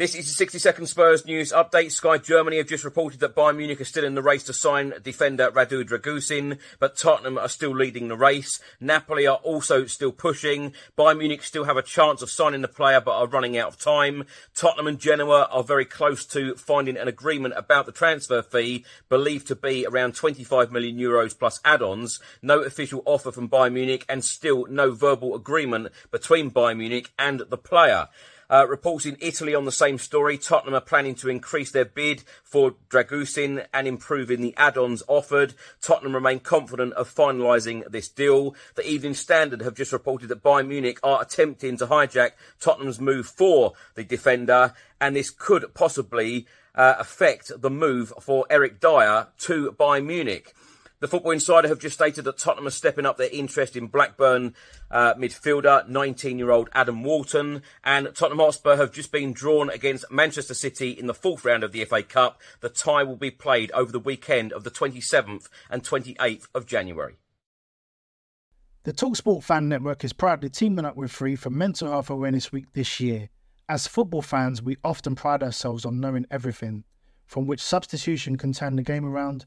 This is the 60 second Spurs news update. Sky Germany have just reported that Bayern Munich are still in the race to sign defender Radu Dragusin, but Tottenham are still leading the race. Napoli are also still pushing. Bayern Munich still have a chance of signing the player, but are running out of time. Tottenham and Genoa are very close to finding an agreement about the transfer fee, believed to be around 25 million euros plus add-ons. No official offer from Bayern Munich and still no verbal agreement between Bayern Munich and the player. Uh, reports in Italy on the same story. Tottenham are planning to increase their bid for Dragusin and improving the add-ons offered. Tottenham remain confident of finalising this deal. The Evening Standard have just reported that Bayern Munich are attempting to hijack Tottenham's move for the defender, and this could possibly uh, affect the move for Eric Dier to Bayern Munich. The Football Insider have just stated that Tottenham are stepping up their interest in Blackburn uh, midfielder, 19-year-old Adam Wharton. and Tottenham Hotspur have just been drawn against Manchester City in the fourth round of the FA Cup. The tie will be played over the weekend of the 27th and 28th of January. The Talksport Fan Network is proudly teaming up with Free for Mental Health Awareness Week this year. As football fans, we often pride ourselves on knowing everything, from which substitution can turn the game around